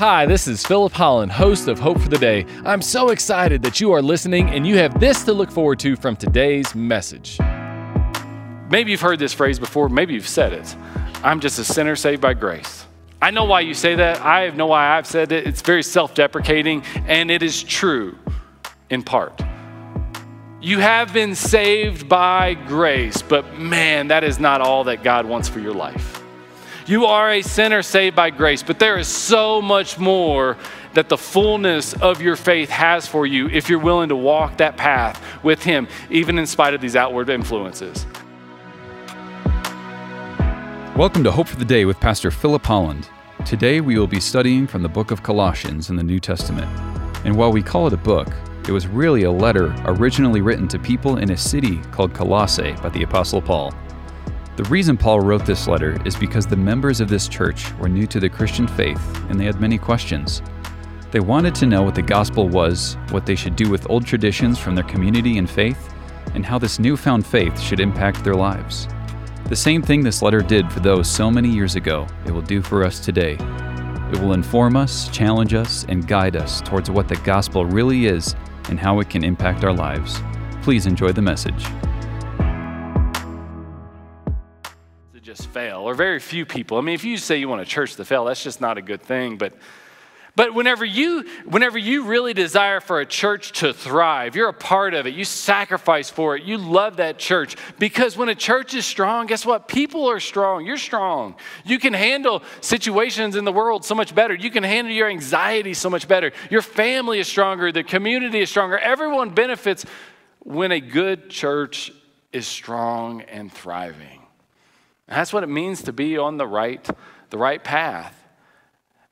Hi, this is Philip Holland, host of Hope for the Day. I'm so excited that you are listening and you have this to look forward to from today's message. Maybe you've heard this phrase before, maybe you've said it. I'm just a sinner saved by grace. I know why you say that. I know why I've said it. It's very self deprecating, and it is true in part. You have been saved by grace, but man, that is not all that God wants for your life. You are a sinner saved by grace, but there is so much more that the fullness of your faith has for you if you're willing to walk that path with Him, even in spite of these outward influences. Welcome to Hope for the Day with Pastor Philip Holland. Today we will be studying from the book of Colossians in the New Testament. And while we call it a book, it was really a letter originally written to people in a city called Colossae by the Apostle Paul. The reason Paul wrote this letter is because the members of this church were new to the Christian faith and they had many questions. They wanted to know what the gospel was, what they should do with old traditions from their community and faith, and how this newfound faith should impact their lives. The same thing this letter did for those so many years ago, it will do for us today. It will inform us, challenge us, and guide us towards what the gospel really is and how it can impact our lives. Please enjoy the message. Just fail, or very few people. I mean, if you say you want a church to fail, that's just not a good thing. But but whenever you, whenever you really desire for a church to thrive, you're a part of it, you sacrifice for it, you love that church. Because when a church is strong, guess what? People are strong. You're strong. You can handle situations in the world so much better. You can handle your anxiety so much better. Your family is stronger, the community is stronger. Everyone benefits when a good church is strong and thriving. And that's what it means to be on the right, the right path.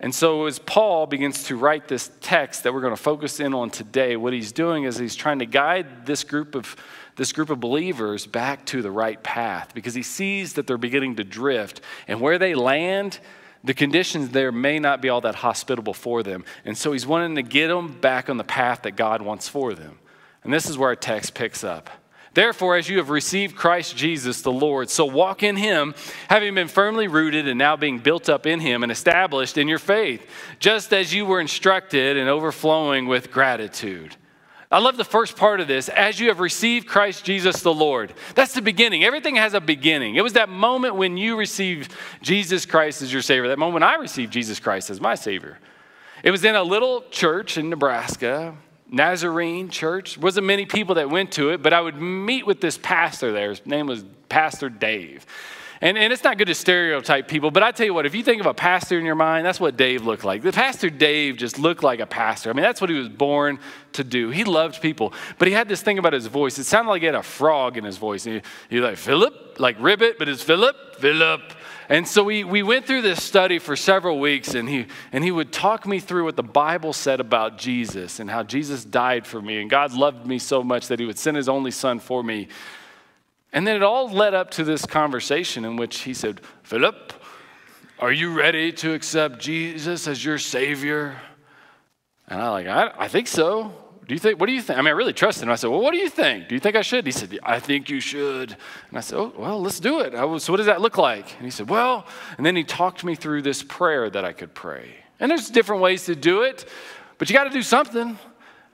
And so, as Paul begins to write this text that we're going to focus in on today, what he's doing is he's trying to guide this group of, this group of believers back to the right path because he sees that they're beginning to drift. And where they land, the conditions there may not be all that hospitable for them. And so, he's wanting to get them back on the path that God wants for them. And this is where our text picks up. Therefore, as you have received Christ Jesus the Lord, so walk in him, having been firmly rooted and now being built up in him and established in your faith, just as you were instructed and overflowing with gratitude. I love the first part of this. As you have received Christ Jesus the Lord. That's the beginning. Everything has a beginning. It was that moment when you received Jesus Christ as your Savior, that moment I received Jesus Christ as my Savior. It was in a little church in Nebraska Nazarene church. Wasn't many people that went to it, but I would meet with this pastor there. His name was Pastor Dave. And, and it's not good to stereotype people, but I tell you what, if you think of a pastor in your mind, that's what Dave looked like. The pastor Dave just looked like a pastor. I mean, that's what he was born to do. He loved people, but he had this thing about his voice. It sounded like he had a frog in his voice. He, he like, Philip, like ribbit, but it's Philip, Philip. And so we, we went through this study for several weeks, and he, and he would talk me through what the Bible said about Jesus and how Jesus died for me, and God loved me so much that he would send his only son for me. And then it all led up to this conversation in which he said, Philip, are you ready to accept Jesus as your Savior? And I like, I, I think so. Do you think, what do you think? I mean, I really trusted him. I said, Well, what do you think? Do you think I should? He said, I think you should. And I said, Oh, well, let's do it. Was, so, what does that look like? And he said, Well, and then he talked me through this prayer that I could pray. And there's different ways to do it, but you got to do something.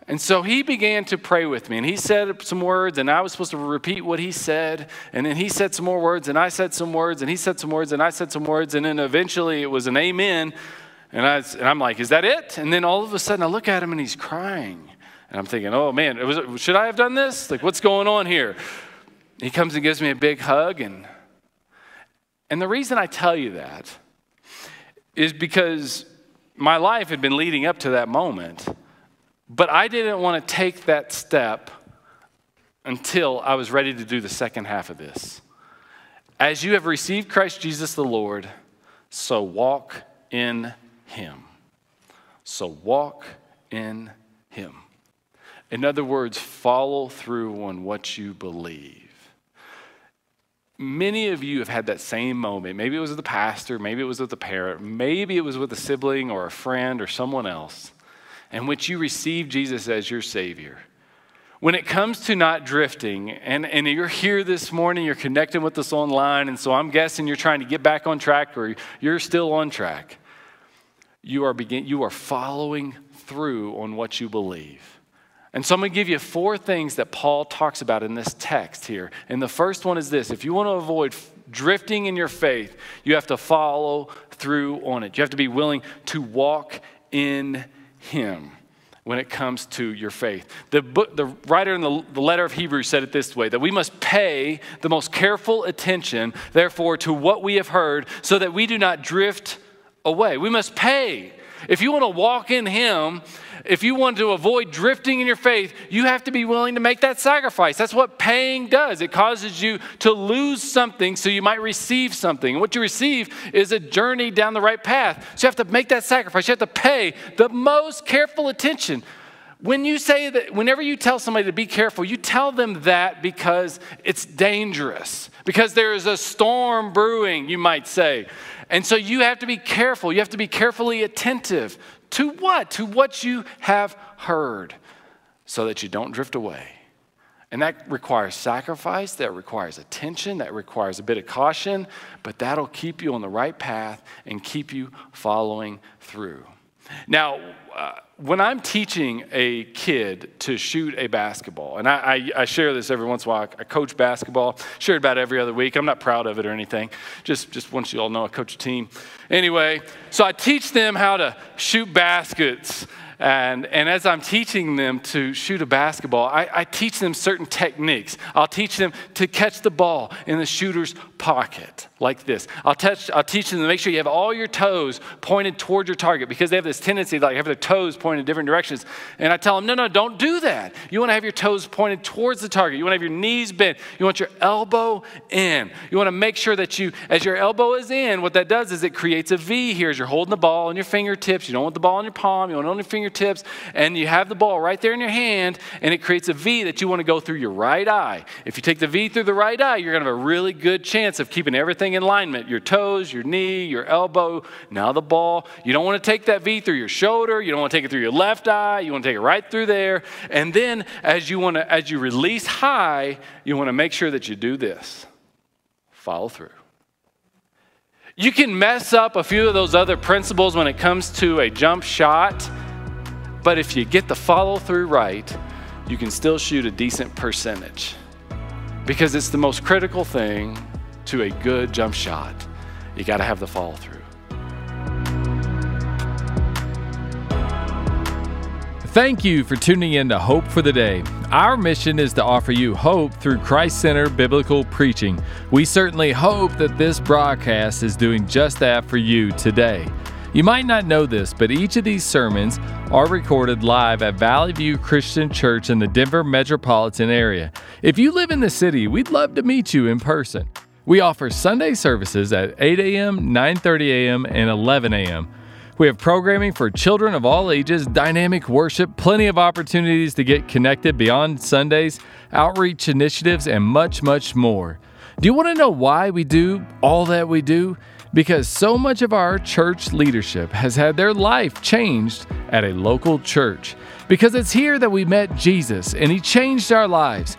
And so he began to pray with me, and he said some words, and I was supposed to repeat what he said. And then he said some more words, and I said some words, and he said some words, and I said some words. And then eventually it was an amen. And, I, and I'm like, Is that it? And then all of a sudden I look at him, and he's crying. And I'm thinking, oh man, was, should I have done this? Like, what's going on here? He comes and gives me a big hug. And, and the reason I tell you that is because my life had been leading up to that moment, but I didn't want to take that step until I was ready to do the second half of this. As you have received Christ Jesus the Lord, so walk in him. So walk in him. In other words, follow through on what you believe. Many of you have had that same moment. Maybe it was with the pastor, maybe it was with a parent, maybe it was with a sibling or a friend or someone else, in which you received Jesus as your Savior. When it comes to not drifting, and, and you're here this morning, you're connecting with us online, and so I'm guessing you're trying to get back on track or you're still on track. you are, begin, you are following through on what you believe. And so I'm going to give you four things that Paul talks about in this text here. And the first one is this if you want to avoid drifting in your faith, you have to follow through on it. You have to be willing to walk in Him when it comes to your faith. The, book, the writer in the, the letter of Hebrews said it this way that we must pay the most careful attention, therefore, to what we have heard so that we do not drift away. We must pay. If you want to walk in Him, if you want to avoid drifting in your faith, you have to be willing to make that sacrifice. That's what paying does. It causes you to lose something so you might receive something. And what you receive is a journey down the right path. So you have to make that sacrifice. You have to pay the most careful attention. When you say that, whenever you tell somebody to be careful, you tell them that because it's dangerous, because there is a storm brewing, you might say. And so you have to be careful. You have to be carefully attentive to what? To what you have heard so that you don't drift away. And that requires sacrifice, that requires attention, that requires a bit of caution, but that'll keep you on the right path and keep you following through. Now, uh, when I'm teaching a kid to shoot a basketball, and I, I, I, share this every once in a while, I coach basketball, share it about every other week. I'm not proud of it or anything. Just, just want you all know I coach a team. Anyway, so I teach them how to shoot baskets. And, and as I'm teaching them to shoot a basketball, I, I teach them certain techniques. I'll teach them to catch the ball in the shooter's pocket like this. I'll, touch, I'll teach them to make sure you have all your toes pointed toward your target because they have this tendency to like have their toes pointed in different directions. And I tell them, no, no, don't do that. You want to have your toes pointed towards the target. You want to have your knees bent. You want your elbow in. You want to make sure that you, as your elbow is in, what that does is it creates a V here as you're holding the ball on your fingertips. You don't want the ball on your palm. You want it on your fingertips. And you have the ball right there in your hand, and it creates a V that you want to go through your right eye. If you take the V through the right eye, you're going to have a really good chance of keeping everything in alignment your toes, your knee, your elbow, now the ball. You don't want to take that V through your shoulder. You don't want to take it through your left eye. You want to take it right through there. And then as you want to, as you release high, you want to make sure that you do this. Follow through. You can mess up a few of those other principles when it comes to a jump shot, but if you get the follow through right, you can still shoot a decent percentage because it's the most critical thing to a good jump shot, you got to have the follow through. Thank you for tuning in to Hope for the Day. Our mission is to offer you hope through Christ centered biblical preaching. We certainly hope that this broadcast is doing just that for you today. You might not know this, but each of these sermons are recorded live at Valley View Christian Church in the Denver metropolitan area. If you live in the city, we'd love to meet you in person. We offer Sunday services at 8 a.m., 9:30 a.m., and 11 a.m. We have programming for children of all ages, dynamic worship, plenty of opportunities to get connected beyond Sundays, outreach initiatives, and much, much more. Do you want to know why we do all that we do? Because so much of our church leadership has had their life changed at a local church. Because it's here that we met Jesus and He changed our lives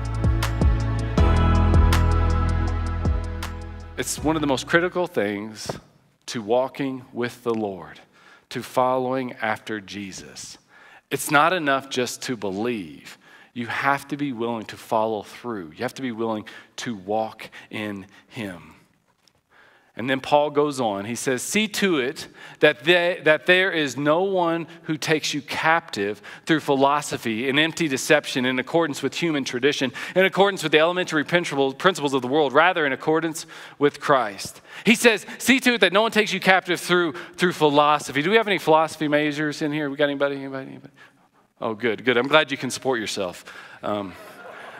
It's one of the most critical things to walking with the Lord, to following after Jesus. It's not enough just to believe. You have to be willing to follow through. You have to be willing to walk in Him. And then Paul goes on. He says, See to it that, they, that there is no one who takes you captive through philosophy and empty deception in accordance with human tradition, in accordance with the elementary principles of the world, rather, in accordance with Christ. He says, See to it that no one takes you captive through, through philosophy. Do we have any philosophy majors in here? We got anybody? Anybody? anybody? Oh, good, good. I'm glad you can support yourself. Um,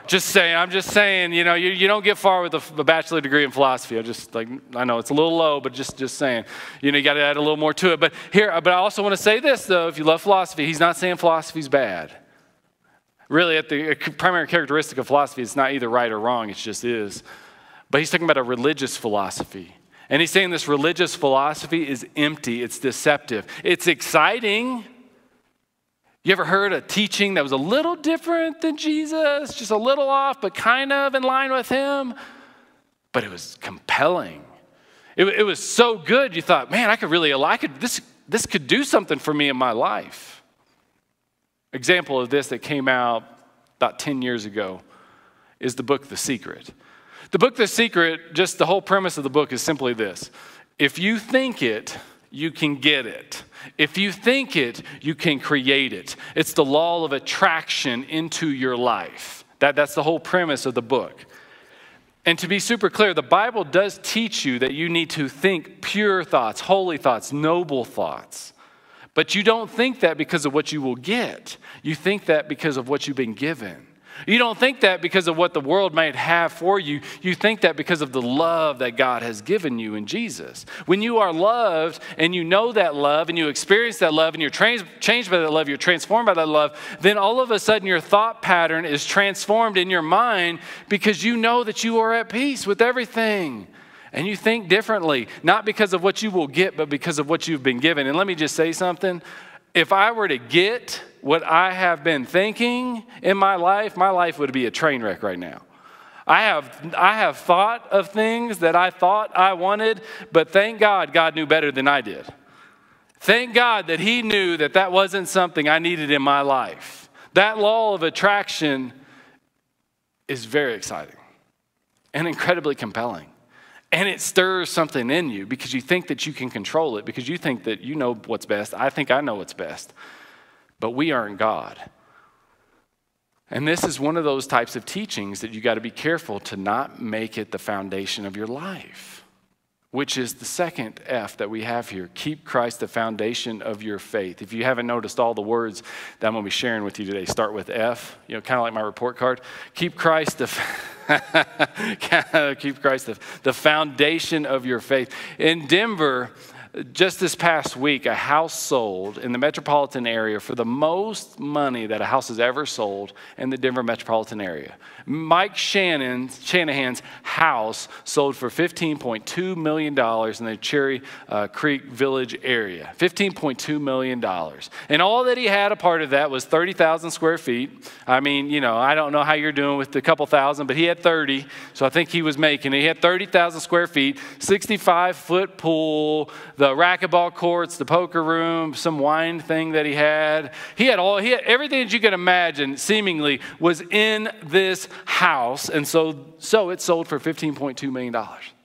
just saying, I'm just saying, you know, you, you don't get far with a, a, bachelor degree in philosophy. I just like, I know it's a little low, but just, just saying, you know, you got to add a little more to it. But here, uh, but I also want to say this though, if you love philosophy, he's not saying philosophy's bad. Really, at the uh, primary characteristic of philosophy, it's not either right or wrong, it just is. But he's talking about a religious philosophy. And he's saying this religious philosophy is empty, it's deceptive. It's exciting. You ever heard a teaching that was a little different than Jesus, just a little off, but kind of in line with him? But it was compelling. It, it was so good, you thought, man, I could really, I could, this, this could do something for me in my life. Example of this that came out about 10 years ago is the book The Secret. The book The Secret, just the whole premise of the book is simply this if you think it, you can get it. If you think it, you can create it. It's the law of attraction into your life. That, that's the whole premise of the book. And to be super clear, the Bible does teach you that you need to think pure thoughts, holy thoughts, noble thoughts. But you don't think that because of what you will get. You think that because of what you've been given. You don't think that because of what the world might have for you. You think that because of the love that God has given you in Jesus. When you are loved and you know that love and you experience that love and you're trans- changed by that love, you're transformed by that love, then all of a sudden your thought pattern is transformed in your mind because you know that you are at peace with everything. And you think differently, not because of what you will get, but because of what you've been given. And let me just say something. If I were to get what I have been thinking in my life, my life would be a train wreck right now. I have, I have thought of things that I thought I wanted, but thank God, God knew better than I did. Thank God that He knew that that wasn't something I needed in my life. That law of attraction is very exciting and incredibly compelling. And it stirs something in you because you think that you can control it, because you think that you know what's best. I think I know what's best but we aren't God. And this is one of those types of teachings that you got to be careful to not make it the foundation of your life, which is the second F that we have here. Keep Christ the foundation of your faith. If you haven't noticed, all the words that I'm going to be sharing with you today start with F, you know, kind of like my report card. Keep Christ the keep Christ the, the foundation of your faith. In Denver, just this past week, a house sold in the metropolitan area for the most money that a house has ever sold in the Denver metropolitan area. Mike Shannon's, Shanahan's house sold for $15.2 million in the Cherry uh, Creek Village area. $15.2 million. And all that he had a part of that was 30,000 square feet. I mean, you know, I don't know how you're doing with a couple thousand, but he had 30. So I think he was making it. He had 30,000 square feet, 65 foot pool, the racquetball courts, the poker room, some wine thing that he had. He had all, he had everything that you can imagine seemingly was in this house. And so, so it sold for $15.2 million.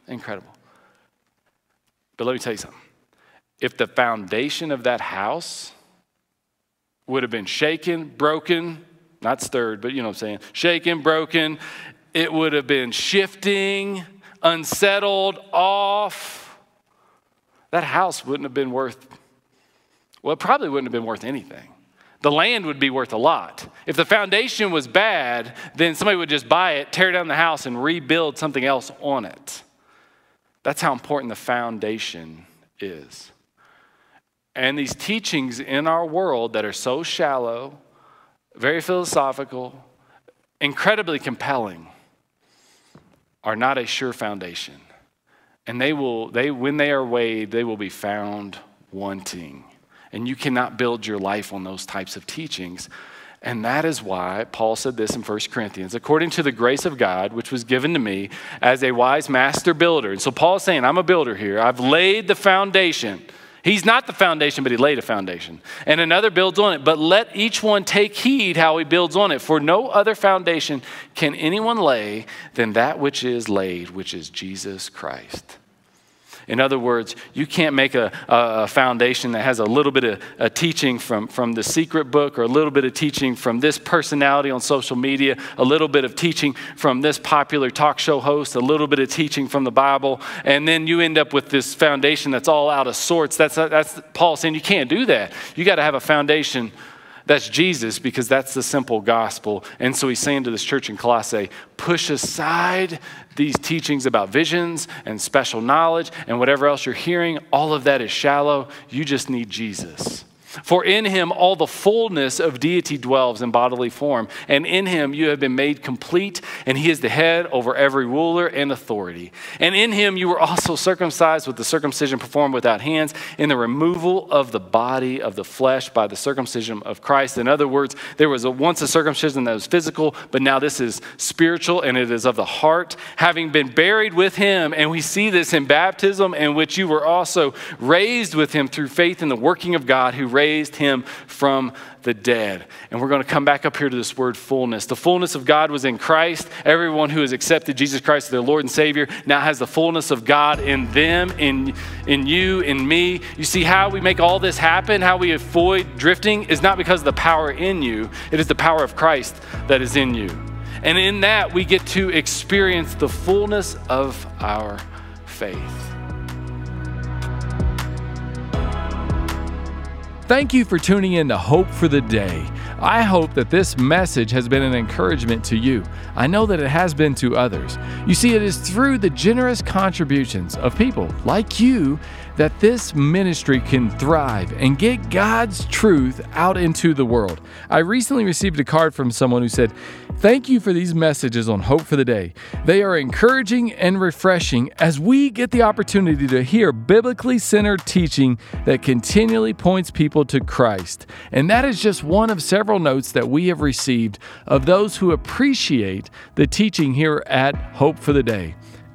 Incredible. But let me tell you something. If the foundation of that house would have been shaken, broken, not stirred, but you know what I'm saying, shaken, broken, it would have been shifting, unsettled, off. That house wouldn't have been worth, well, it probably wouldn't have been worth anything the land would be worth a lot. If the foundation was bad, then somebody would just buy it, tear down the house, and rebuild something else on it. That's how important the foundation is. And these teachings in our world that are so shallow, very philosophical, incredibly compelling, are not a sure foundation. And they will, they, when they are weighed, they will be found wanting. And you cannot build your life on those types of teachings. And that is why Paul said this in 1 Corinthians according to the grace of God, which was given to me as a wise master builder. And so Paul's saying, I'm a builder here. I've laid the foundation. He's not the foundation, but he laid a foundation. And another builds on it. But let each one take heed how he builds on it. For no other foundation can anyone lay than that which is laid, which is Jesus Christ. In other words, you can't make a, a foundation that has a little bit of a teaching from, from the secret book or a little bit of teaching from this personality on social media, a little bit of teaching from this popular talk show host, a little bit of teaching from the Bible, and then you end up with this foundation that's all out of sorts. That's, that's Paul saying you can't do that. You got to have a foundation that's Jesus because that's the simple gospel. And so he's saying to this church in Colossae push aside these teachings about visions and special knowledge and whatever else you're hearing. All of that is shallow. You just need Jesus. For in him all the fullness of deity dwells in bodily form, and in him you have been made complete, and he is the head over every ruler and authority. And in him you were also circumcised with the circumcision performed without hands, in the removal of the body of the flesh by the circumcision of Christ. In other words, there was a, once a circumcision that was physical, but now this is spiritual and it is of the heart, having been buried with him. And we see this in baptism, in which you were also raised with him through faith in the working of God who raised raised him from the dead. And we're going to come back up here to this word fullness. The fullness of God was in Christ. Everyone who has accepted Jesus Christ as their Lord and Savior now has the fullness of God in them, in, in you, in me. You see, how we make all this happen, how we avoid drifting, is not because of the power in you, it is the power of Christ that is in you. And in that, we get to experience the fullness of our faith. Thank you for tuning in to Hope for the Day. I hope that this message has been an encouragement to you. I know that it has been to others. You see, it is through the generous contributions of people like you that this ministry can thrive and get God's truth out into the world. I recently received a card from someone who said, Thank you for these messages on Hope for the Day. They are encouraging and refreshing as we get the opportunity to hear biblically centered teaching that continually points people to Christ. And that is just one of several notes that we have received of those who appreciate the teaching here at Hope for the Day.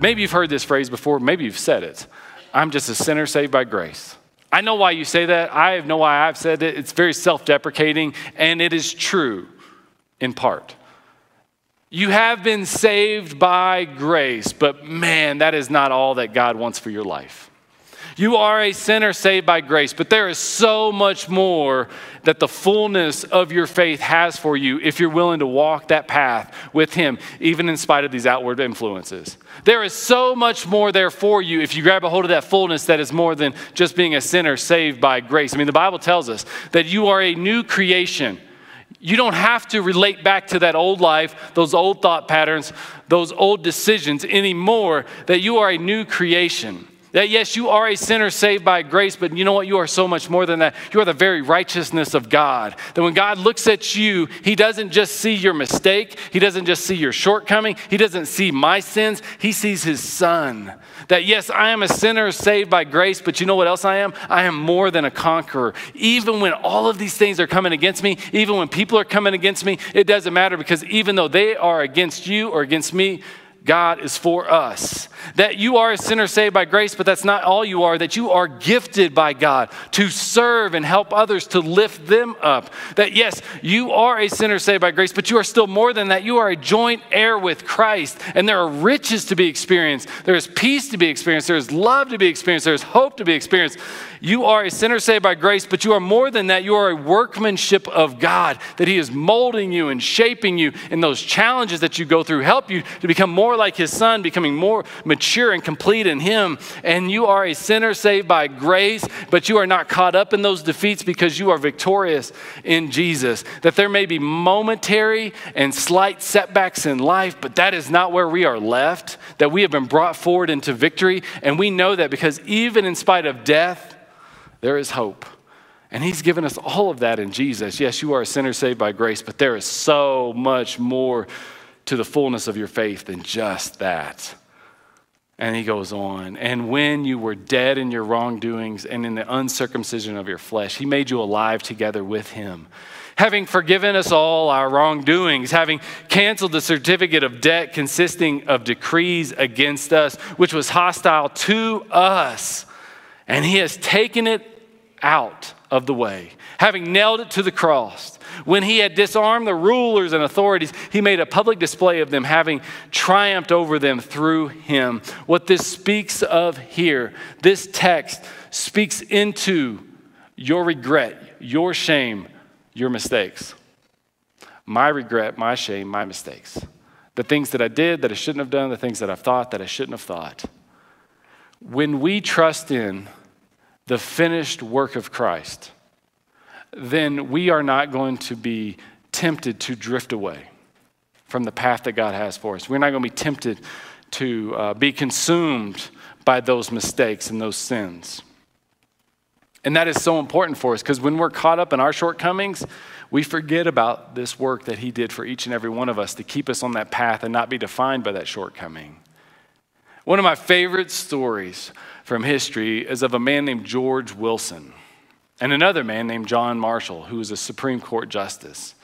Maybe you've heard this phrase before, maybe you've said it. I'm just a sinner saved by grace. I know why you say that. I know why I've said it. It's very self deprecating, and it is true in part. You have been saved by grace, but man, that is not all that God wants for your life. You are a sinner saved by grace, but there is so much more that the fullness of your faith has for you if you're willing to walk that path with Him, even in spite of these outward influences. There is so much more there for you if you grab a hold of that fullness that is more than just being a sinner saved by grace. I mean, the Bible tells us that you are a new creation. You don't have to relate back to that old life, those old thought patterns, those old decisions anymore, that you are a new creation. That yes, you are a sinner saved by grace, but you know what? You are so much more than that. You are the very righteousness of God. That when God looks at you, He doesn't just see your mistake, He doesn't just see your shortcoming, He doesn't see my sins, He sees His Son. That yes, I am a sinner saved by grace, but you know what else I am? I am more than a conqueror. Even when all of these things are coming against me, even when people are coming against me, it doesn't matter because even though they are against you or against me, God is for us. That you are a sinner saved by grace, but that's not all you are. That you are gifted by God to serve and help others to lift them up. That yes, you are a sinner saved by grace, but you are still more than that. You are a joint heir with Christ, and there are riches to be experienced. There is peace to be experienced. There is love to be experienced. There is hope to be experienced. You are a sinner saved by grace, but you are more than that. You are a workmanship of God, that He is molding you and shaping you in those challenges that you go through, help you to become more like His Son, becoming more mature and complete in Him. And you are a sinner saved by grace, but you are not caught up in those defeats because you are victorious in Jesus. That there may be momentary and slight setbacks in life, but that is not where we are left, that we have been brought forward into victory. And we know that because even in spite of death, there is hope. And He's given us all of that in Jesus. Yes, you are a sinner saved by grace, but there is so much more to the fullness of your faith than just that. And he goes on, and when you were dead in your wrongdoings and in the uncircumcision of your flesh, he made you alive together with him having forgiven us all our wrongdoings, having canceled the certificate of debt consisting of decrees against us, which was hostile to us, and he has taken it out of the way, having nailed it to the cross. When he had disarmed the rulers and authorities, he made a public display of them, having triumphed over them through him. What this speaks of here, this text speaks into your regret, your shame, your mistakes. My regret, my shame, my mistakes. The things that I did that I shouldn't have done, the things that I've thought that I shouldn't have thought. When we trust in the finished work of Christ, then we are not going to be tempted to drift away from the path that God has for us. We're not going to be tempted to uh, be consumed by those mistakes and those sins. And that is so important for us because when we're caught up in our shortcomings, we forget about this work that He did for each and every one of us to keep us on that path and not be defined by that shortcoming. One of my favorite stories from history is of a man named George Wilson and another man named John Marshall, who was a Supreme Court justice.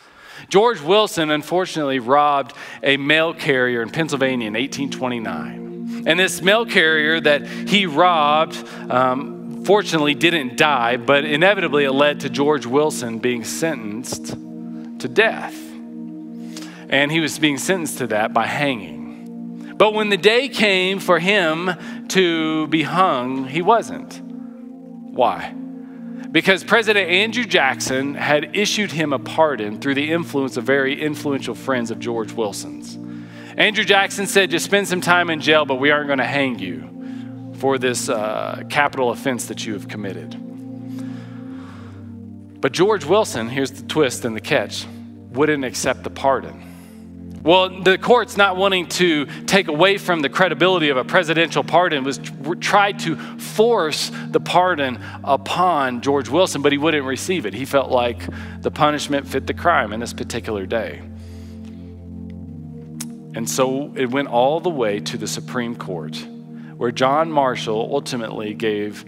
George Wilson unfortunately robbed a mail carrier in Pennsylvania in 1829. And this mail carrier that he robbed, um, fortunately, didn't die, but inevitably it led to George Wilson being sentenced to death. And he was being sentenced to that by hanging. But when the day came for him to be hung, he wasn't. Why? Because President Andrew Jackson had issued him a pardon through the influence of very influential friends of George Wilson's. Andrew Jackson said, Just spend some time in jail, but we aren't going to hang you for this uh, capital offense that you have committed. But George Wilson, here's the twist and the catch, wouldn't accept the pardon. Well, the court's not wanting to take away from the credibility of a presidential pardon was tried to force the pardon upon George Wilson, but he wouldn't receive it. He felt like the punishment fit the crime in this particular day. And so it went all the way to the Supreme Court, where John Marshall ultimately gave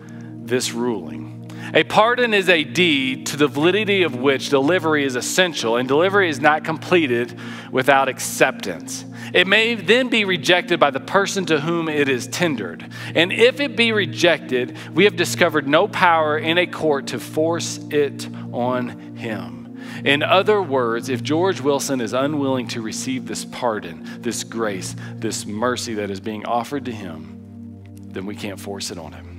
this ruling. A pardon is a deed to the validity of which delivery is essential, and delivery is not completed without acceptance. It may then be rejected by the person to whom it is tendered. And if it be rejected, we have discovered no power in a court to force it on him. In other words, if George Wilson is unwilling to receive this pardon, this grace, this mercy that is being offered to him, then we can't force it on him.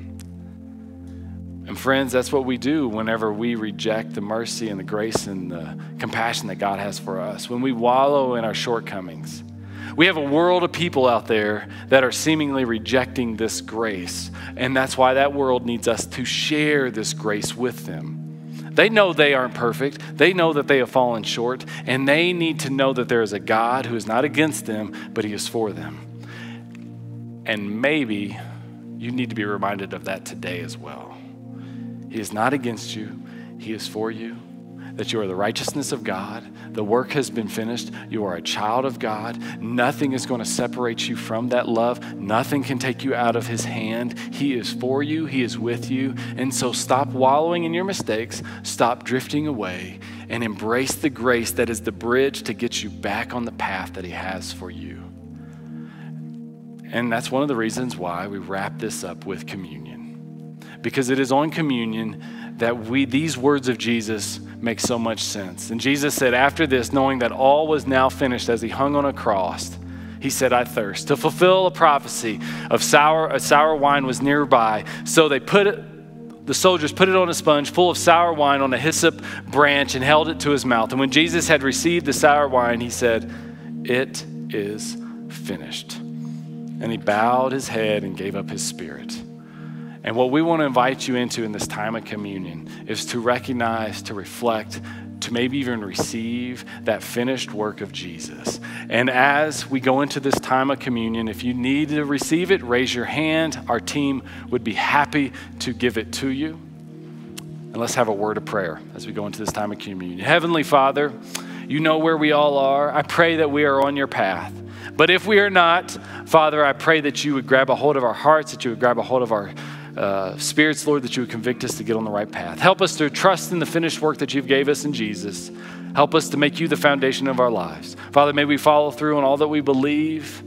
And friends, that's what we do whenever we reject the mercy and the grace and the compassion that God has for us. When we wallow in our shortcomings, we have a world of people out there that are seemingly rejecting this grace. And that's why that world needs us to share this grace with them. They know they aren't perfect. They know that they have fallen short. And they need to know that there is a God who is not against them, but He is for them. And maybe you need to be reminded of that today as well. He is not against you, He is for you. That you are the righteousness of God. The work has been finished. You are a child of God. Nothing is going to separate you from that love. Nothing can take you out of His hand. He is for you, He is with you. And so stop wallowing in your mistakes, stop drifting away, and embrace the grace that is the bridge to get you back on the path that He has for you. And that's one of the reasons why we wrap this up with communion because it is on communion that we these words of Jesus make so much sense. And Jesus said after this knowing that all was now finished as he hung on a cross he said, I thirst. To fulfill a prophecy of sour, a sour wine was nearby. So they put it, the soldiers put it on a sponge full of sour wine on a hyssop branch and held it to his mouth. And when Jesus had received the sour wine, he said, It is finished. And he bowed his head and gave up his spirit. And what we want to invite you into in this time of communion is to recognize, to reflect, to maybe even receive that finished work of Jesus. And as we go into this time of communion, if you need to receive it, raise your hand. Our team would be happy to give it to you. And let's have a word of prayer as we go into this time of communion. Heavenly Father, you know where we all are. I pray that we are on your path. But if we are not, Father, I pray that you would grab a hold of our hearts, that you would grab a hold of our uh, spirits, Lord, that you would convict us to get on the right path. Help us to trust in the finished work that you've gave us in Jesus. Help us to make you the foundation of our lives. Father, may we follow through on all that we believe,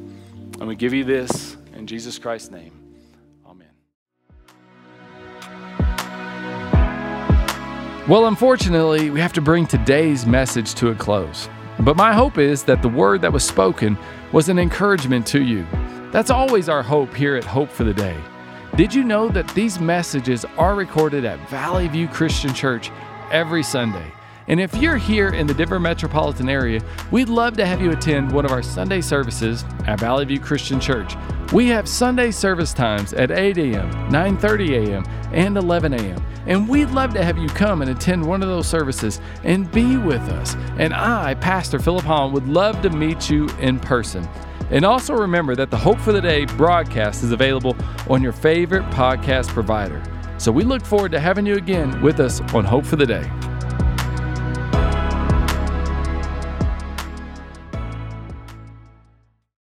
and we give you this in Jesus Christ's name. Amen. Well, unfortunately, we have to bring today's message to a close. But my hope is that the word that was spoken was an encouragement to you. That's always our hope here at Hope for the Day. Did you know that these messages are recorded at Valley View Christian Church every Sunday? And if you're here in the Denver metropolitan area, we'd love to have you attend one of our Sunday services at Valley View Christian Church. We have Sunday service times at 8 a.m., 9:30 a.m., and 11 a.m. And we'd love to have you come and attend one of those services and be with us. And I, Pastor Philip Holland, would love to meet you in person. And also remember that the Hope for the Day broadcast is available on your favorite podcast provider. So we look forward to having you again with us on Hope for the Day.